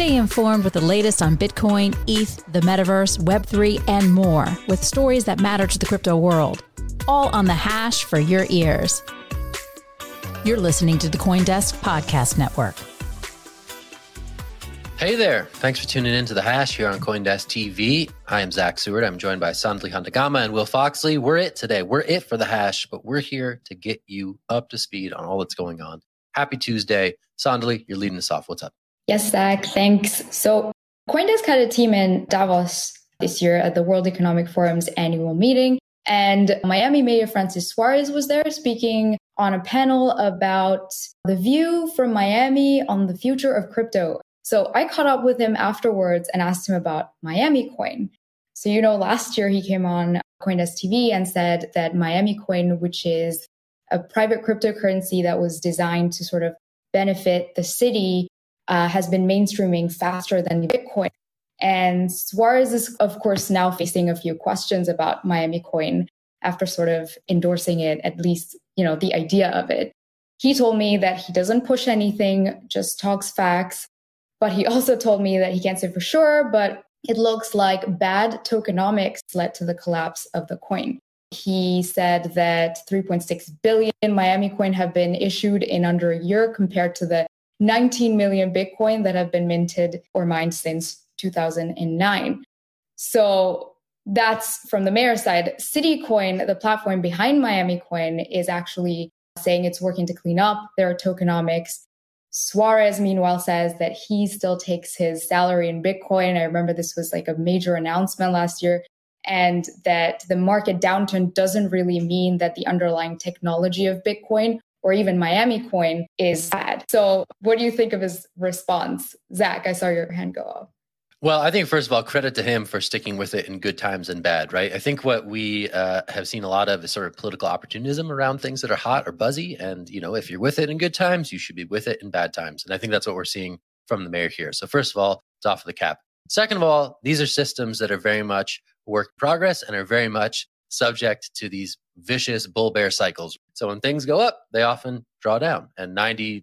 Stay informed with the latest on Bitcoin, ETH, the metaverse, Web3, and more with stories that matter to the crypto world. All on the Hash for your ears. You're listening to the Coindesk Podcast Network. Hey there. Thanks for tuning in to the Hash here on Coindesk TV. I am Zach Seward. I'm joined by Sandali Handagama and Will Foxley. We're it today. We're it for the Hash, but we're here to get you up to speed on all that's going on. Happy Tuesday. Sandali, you're leading us off. What's up? Yes, Zach, thanks. So Coindesk had a team in Davos this year at the World Economic Forum's annual meeting. And Miami Mayor Francis Suarez was there speaking on a panel about the view from Miami on the future of crypto. So I caught up with him afterwards and asked him about Miami Coin. So, you know, last year he came on Coindesk TV and said that Miami Coin, which is a private cryptocurrency that was designed to sort of benefit the city, uh, has been mainstreaming faster than Bitcoin. And Suarez is, of course, now facing a few questions about Miami Coin after sort of endorsing it, at least, you know, the idea of it. He told me that he doesn't push anything, just talks facts. But he also told me that he can't say for sure, but it looks like bad tokenomics led to the collapse of the coin. He said that 3.6 billion Miami coin have been issued in under a year compared to the 19 million Bitcoin that have been minted or mined since 2009. So that's from the mayor's side. CityCoin, the platform behind Miami Coin, is actually saying it's working to clean up their tokenomics. Suarez, meanwhile, says that he still takes his salary in Bitcoin. I remember this was like a major announcement last year, and that the market downturn doesn't really mean that the underlying technology of Bitcoin or even Miami coin is bad. So, what do you think of his response? Zach, I saw your hand go up. Well, I think first of all, credit to him for sticking with it in good times and bad, right? I think what we uh, have seen a lot of is sort of political opportunism around things that are hot or buzzy. And, you know, if you're with it in good times, you should be with it in bad times. And I think that's what we're seeing from the mayor here. So, first of all, it's off of the cap. Second of all, these are systems that are very much work progress and are very much subject to these vicious bull bear cycles. So when things go up, they often draw down. And 90%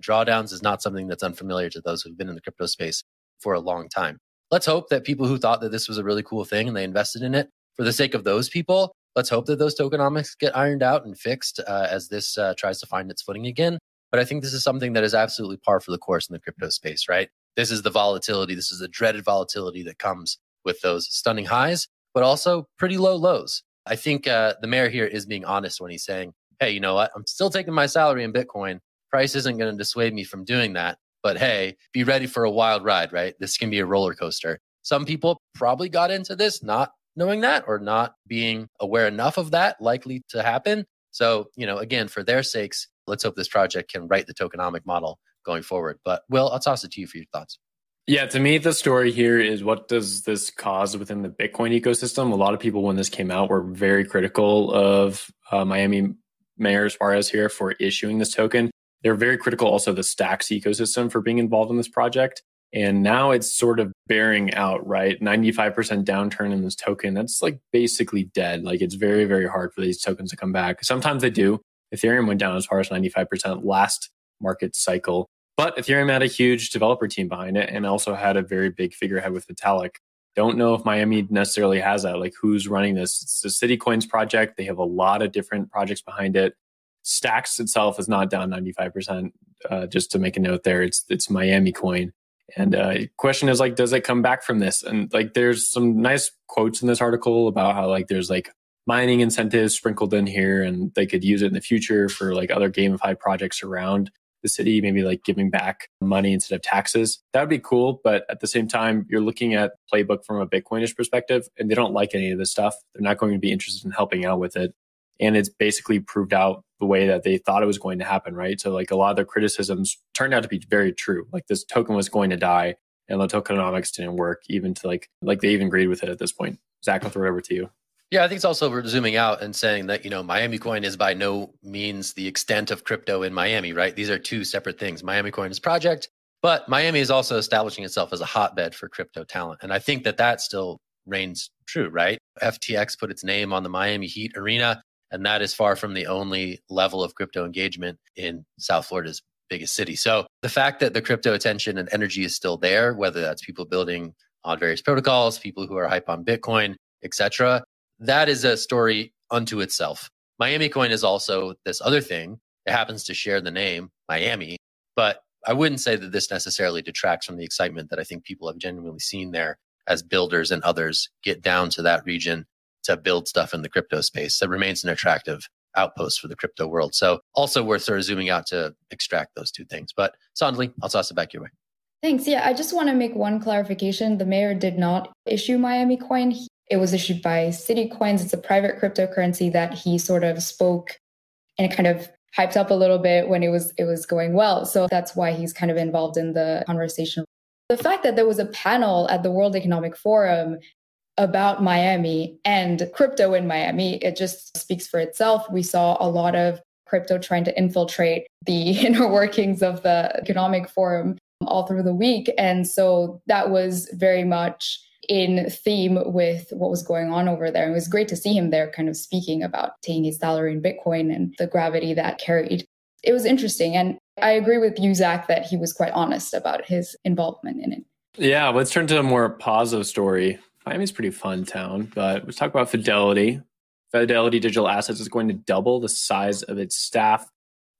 drawdowns is not something that's unfamiliar to those who've been in the crypto space for a long time. Let's hope that people who thought that this was a really cool thing and they invested in it, for the sake of those people, let's hope that those tokenomics get ironed out and fixed uh, as this uh, tries to find its footing again. But I think this is something that is absolutely par for the course in the crypto space, right? This is the volatility. This is the dreaded volatility that comes with those stunning highs but also pretty low lows. I think uh, the mayor here is being honest when he's saying, hey, you know what? I'm still taking my salary in Bitcoin. Price isn't going to dissuade me from doing that. But hey, be ready for a wild ride, right? This can be a roller coaster. Some people probably got into this not knowing that or not being aware enough of that likely to happen. So, you know, again, for their sakes, let's hope this project can write the tokenomic model going forward. But Will, I'll toss it to you for your thoughts. Yeah, to me, the story here is what does this cause within the Bitcoin ecosystem? A lot of people, when this came out, were very critical of uh, Miami Mayor Suarez here for issuing this token. They're very critical also of the Stacks ecosystem for being involved in this project. And now it's sort of bearing out, right? 95% downturn in this token. That's like basically dead. Like it's very, very hard for these tokens to come back. Sometimes they do. Ethereum went down as far as 95% last market cycle. But Ethereum had a huge developer team behind it and also had a very big figurehead with Vitalik. Don't know if Miami necessarily has that. Like who's running this? It's the City Coins project. They have a lot of different projects behind it. Stacks itself is not down 95%. Uh, just to make a note there, it's it's Miami coin. And uh, question is like, does it come back from this? And like, there's some nice quotes in this article about how like there's like mining incentives sprinkled in here, and they could use it in the future for like other gamified projects around the city, maybe like giving back money instead of taxes. That would be cool. But at the same time, you're looking at playbook from a Bitcoinish perspective, and they don't like any of this stuff. They're not going to be interested in helping out with it. And it's basically proved out the way that they thought it was going to happen, right? So like a lot of their criticisms turned out to be very true. Like this token was going to die and the tokenomics didn't work even to like like they even agreed with it at this point. Zach, I'll throw it over to you. Yeah, I think it's also zooming out and saying that, you know, Miami Coin is by no means the extent of crypto in Miami, right? These are two separate things. Miami Coin is project, but Miami is also establishing itself as a hotbed for crypto talent. And I think that that still reigns true, right? FTX put its name on the Miami Heat arena, and that is far from the only level of crypto engagement in South Florida's biggest city. So the fact that the crypto attention and energy is still there, whether that's people building on various protocols, people who are hype on Bitcoin, etc., that is a story unto itself. Miami Coin is also this other thing. It happens to share the name Miami, but I wouldn't say that this necessarily detracts from the excitement that I think people have genuinely seen there as builders and others get down to that region to build stuff in the crypto space. That remains an attractive outpost for the crypto world. So also worth sort of zooming out to extract those two things. But Sandali, I'll toss it back your way. Thanks. Yeah, I just want to make one clarification. The mayor did not issue Miami Coin. It was issued by City Coins. It's a private cryptocurrency that he sort of spoke and kind of hyped up a little bit when it was it was going well. So that's why he's kind of involved in the conversation. The fact that there was a panel at the World Economic Forum about Miami and crypto in Miami, it just speaks for itself. We saw a lot of crypto trying to infiltrate the inner workings of the economic forum all through the week. And so that was very much in theme with what was going on over there. It was great to see him there kind of speaking about taking his salary in Bitcoin and the gravity that carried. It was interesting. And I agree with you, Zach, that he was quite honest about his involvement in it. Yeah, let's turn to a more positive story. Miami's pretty fun town, but let's talk about Fidelity. Fidelity Digital Assets is going to double the size of its staff,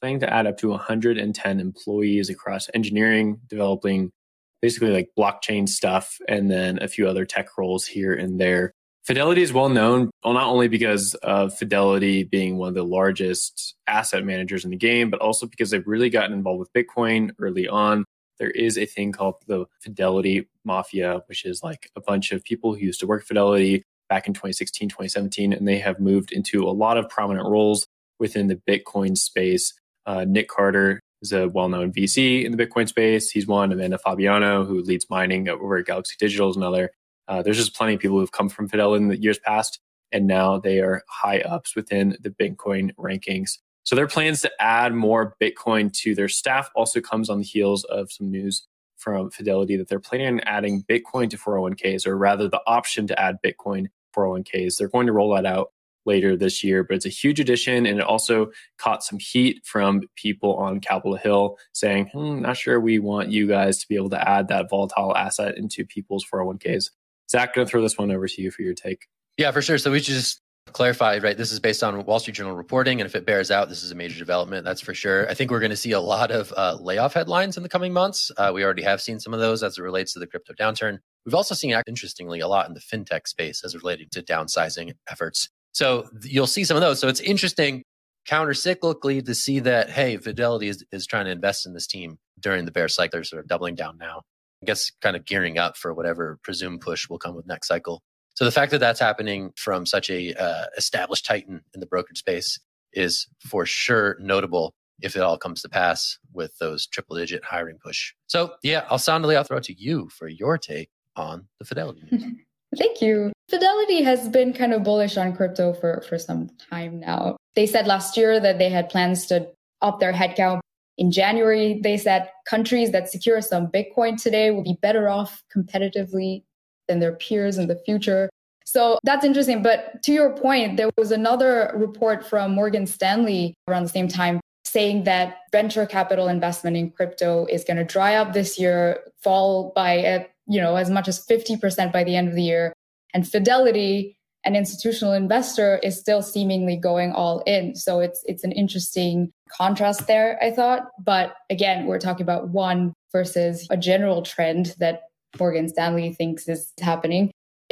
planning to add up to 110 employees across engineering, developing basically like blockchain stuff, and then a few other tech roles here and there. Fidelity is well known, well, not only because of Fidelity being one of the largest asset managers in the game, but also because they've really gotten involved with Bitcoin early on. There is a thing called the Fidelity Mafia, which is like a bunch of people who used to work Fidelity back in 2016, 2017, and they have moved into a lot of prominent roles within the Bitcoin space. Uh, Nick Carter is a well-known VC in the Bitcoin space. He's one. Amanda Fabiano, who leads mining over at Galaxy Digital, is another. Uh, there's just plenty of people who've come from Fidelity in the years past, and now they are high ups within the Bitcoin rankings. So their plans to add more Bitcoin to their staff also comes on the heels of some news from Fidelity that they're planning on adding Bitcoin to 401ks, or rather the option to add Bitcoin 401ks. They're going to roll that out later this year. But it's a huge addition, and it also caught some heat from people on Capitol Hill saying, hmm, "Not sure we want you guys to be able to add that volatile asset into people's 401ks." Zach, going to throw this one over to you for your take. Yeah, for sure. So we just clarify, right? This is based on Wall Street Journal reporting, and if it bears out, this is a major development. That's for sure. I think we're going to see a lot of uh, layoff headlines in the coming months. Uh, we already have seen some of those as it relates to the crypto downturn. We've also seen, interestingly, a lot in the fintech space as related to downsizing efforts. So you'll see some of those. So it's interesting counter cyclically to see that, hey, Fidelity is, is trying to invest in this team during the bear cycle. They're sort of doubling down now. I guess kind of gearing up for whatever presumed push will come with next cycle. So the fact that that's happening from such a uh, established titan in the brokerage space is for sure notable if it all comes to pass with those triple digit hiring push. So yeah, I'll sound I'll throw it to you for your take on the Fidelity news. Thank you. Fidelity has been kind of bullish on crypto for, for some time now. They said last year that they had plans to up their headcount. In January, they said countries that secure some Bitcoin today will be better off competitively than their peers in the future. So that's interesting. But to your point, there was another report from Morgan Stanley around the same time saying that venture capital investment in crypto is going to dry up this year, fall by a, you know as much as 50% by the end of the year. And Fidelity, an institutional investor, is still seemingly going all in. So it's it's an interesting contrast there, I thought. But again, we're talking about one versus a general trend that Morgan Stanley thinks is happening.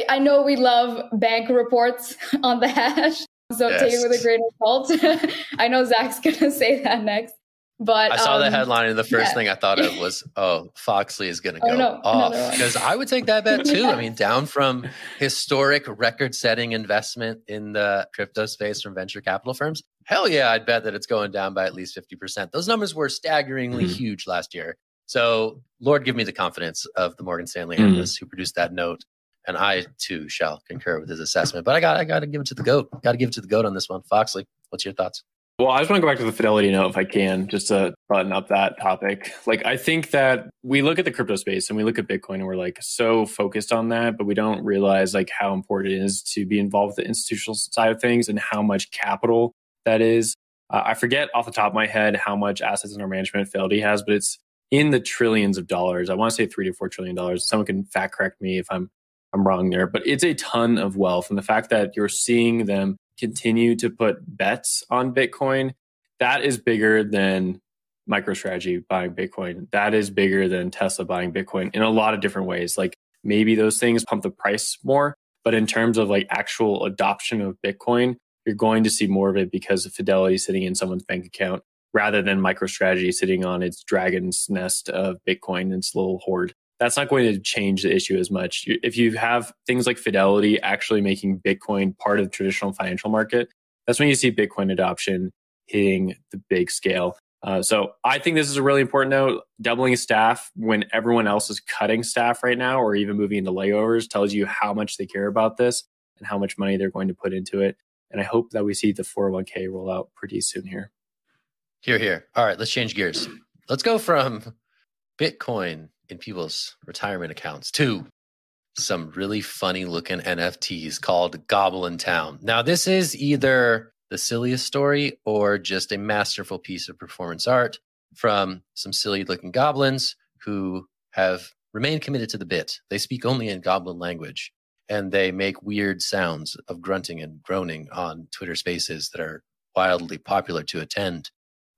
I know we love bank reports on the hash, so yes. take it with a grain of salt. I know Zach's going to say that next. But I saw um, the headline, and the first yeah. thing I thought of was, "Oh, Foxley is going to oh, go oh, no, off." Because I would take that bet too. yeah. I mean, down from historic, record-setting investment in the crypto space from venture capital firms. Hell yeah, I'd bet that it's going down by at least fifty percent. Those numbers were staggeringly mm-hmm. huge last year. So, Lord, give me the confidence of the Morgan Stanley mm-hmm. analyst who produced that note and I too shall concur with his assessment. But I got I got to give it to the goat. Got to give it to the goat on this one. Foxley, what's your thoughts? Well, I just want to go back to the fidelity note if I can, just to button up that topic. Like, I think that we look at the crypto space and we look at Bitcoin and we're like so focused on that, but we don't realize like how important it is to be involved with the institutional side of things and how much capital that is. Uh, I forget off the top of my head how much assets under management Fidelity has, but it's in the trillions of dollars. I want to say three to four trillion dollars. Someone can fact correct me if I'm I'm wrong there, but it's a ton of wealth. And the fact that you're seeing them continue to put bets on Bitcoin, that is bigger than MicroStrategy buying Bitcoin. That is bigger than Tesla buying Bitcoin in a lot of different ways. Like maybe those things pump the price more, but in terms of like actual adoption of Bitcoin, you're going to see more of it because of Fidelity sitting in someone's bank account rather than MicroStrategy sitting on its dragon's nest of Bitcoin, its little hoard that's not going to change the issue as much. If you have things like Fidelity actually making Bitcoin part of the traditional financial market, that's when you see Bitcoin adoption hitting the big scale. Uh, so I think this is a really important note. Doubling staff when everyone else is cutting staff right now, or even moving into layovers, tells you how much they care about this and how much money they're going to put into it. And I hope that we see the 401k roll out pretty soon here. Here, here. All right, let's change gears. Let's go from Bitcoin in people's retirement accounts to some really funny looking NFTs called Goblin Town. Now, this is either the silliest story or just a masterful piece of performance art from some silly looking goblins who have remained committed to the bit. They speak only in goblin language and they make weird sounds of grunting and groaning on Twitter spaces that are wildly popular to attend.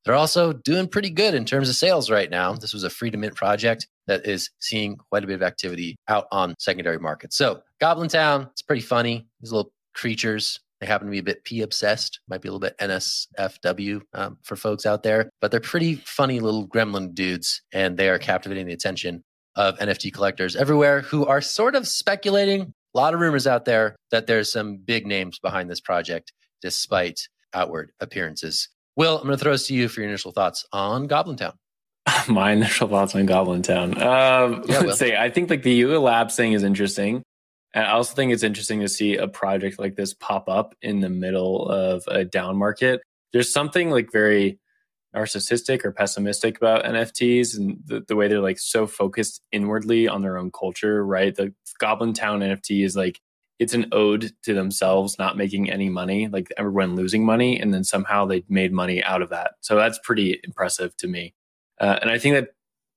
They're also doing pretty good in terms of sales right now. This was a free to mint project that is seeing quite a bit of activity out on secondary markets. So, Goblin Town, it's pretty funny. These little creatures, they happen to be a bit P obsessed, might be a little bit NSFW um, for folks out there, but they're pretty funny little gremlin dudes, and they are captivating the attention of NFT collectors everywhere who are sort of speculating. A lot of rumors out there that there's some big names behind this project, despite outward appearances. Will, I'm going to throw this to you for your initial thoughts on Goblin Town. My initial thoughts on Goblin Town. Um, yeah, let's say I think like the Yuga Labs thing is interesting. And I also think it's interesting to see a project like this pop up in the middle of a down market. There's something like very narcissistic or pessimistic about NFTs and the, the way they're like so focused inwardly on their own culture, right? The Goblin Town NFT is like it's an ode to themselves not making any money, like everyone losing money, and then somehow they made money out of that. So that's pretty impressive to me. Uh, and I think that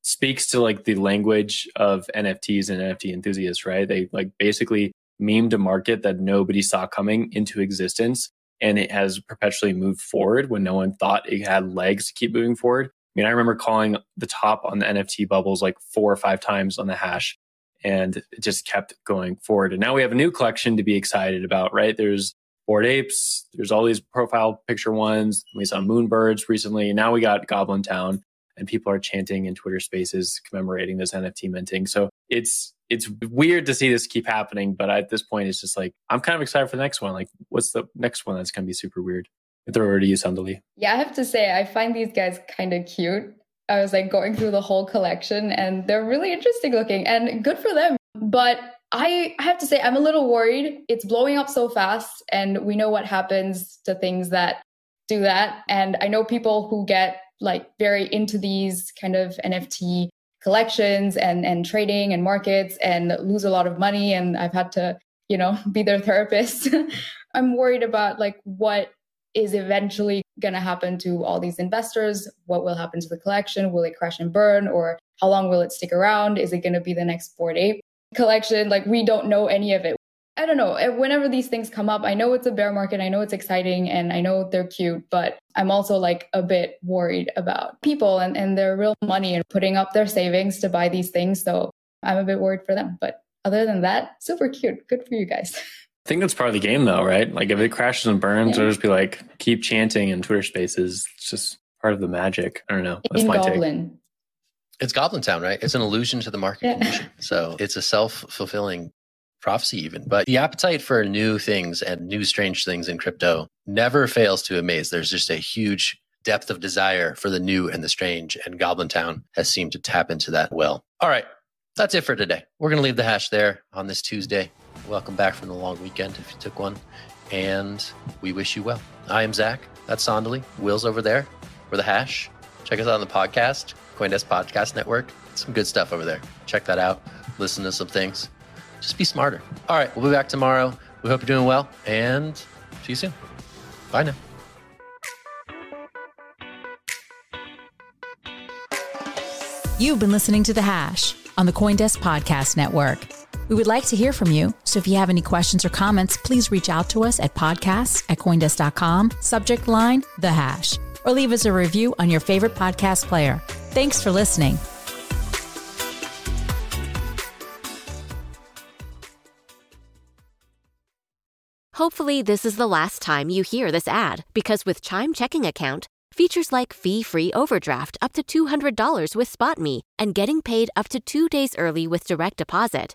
speaks to like the language of NFTs and NFT enthusiasts, right? They like basically memed a market that nobody saw coming into existence and it has perpetually moved forward when no one thought it had legs to keep moving forward. I mean, I remember calling the top on the NFT bubbles like four or five times on the hash and it just kept going forward. And now we have a new collection to be excited about, right? There's Bored Apes, there's all these profile picture ones. We saw Moonbirds recently. Now we got Goblin Town, and people are chanting in Twitter spaces commemorating this NFT minting. So it's it's weird to see this keep happening, but at this point, it's just like I'm kind of excited for the next one. Like, what's the next one that's going to be super weird? Throw over to you, Sandali. Yeah, I have to say, I find these guys kind of cute. I was like going through the whole collection and they're really interesting looking and good for them. But I have to say, I'm a little worried. It's blowing up so fast, and we know what happens to things that do that. And I know people who get like very into these kind of NFT collections and and trading and markets and lose a lot of money and I've had to, you know, be their therapist. I'm worried about like what is eventually going to happen to all these investors? What will happen to the collection? Will it crash and burn or how long will it stick around? Is it going to be the next Bored Ape collection? Like we don't know any of it. I don't know. Uh, whenever these things come up, I know it's a bear market. I know it's exciting and I know they're cute, but I'm also like a bit worried about people and, and their real money and putting up their savings to buy these things. So I'm a bit worried for them. But other than that, super cute. Good for you guys. I think that's part of the game though, right? Like if it crashes and burns, yeah. it'll just be like keep chanting in Twitter spaces. It's just part of the magic. I don't know. That's in my Goblin. take. It's Goblin Town, right? It's an allusion to the market yeah. condition. So it's a self fulfilling prophecy even. But the appetite for new things and new strange things in crypto never fails to amaze. There's just a huge depth of desire for the new and the strange, and Goblin Town has seemed to tap into that well. All right, that's it for today. We're going to leave the hash there on this Tuesday. Welcome back from the long weekend if you took one, and we wish you well. I am Zach. That's Sandali. Will's over there. We're the hash. Check us out on the podcast, Coindesk Podcast Network. Some good stuff over there. Check that out. Listen to some things just be smarter. All right, we'll be back tomorrow. We hope you're doing well and see you soon. Bye now. You've been listening to The Hash on the Coindesk Podcast Network. We would like to hear from you. So if you have any questions or comments, please reach out to us at podcasts at Coindesk.com, subject line The Hash, or leave us a review on your favorite podcast player. Thanks for listening. Hopefully, this is the last time you hear this ad because with Chime Checking Account, features like fee free overdraft up to $200 with SpotMe and getting paid up to two days early with direct deposit,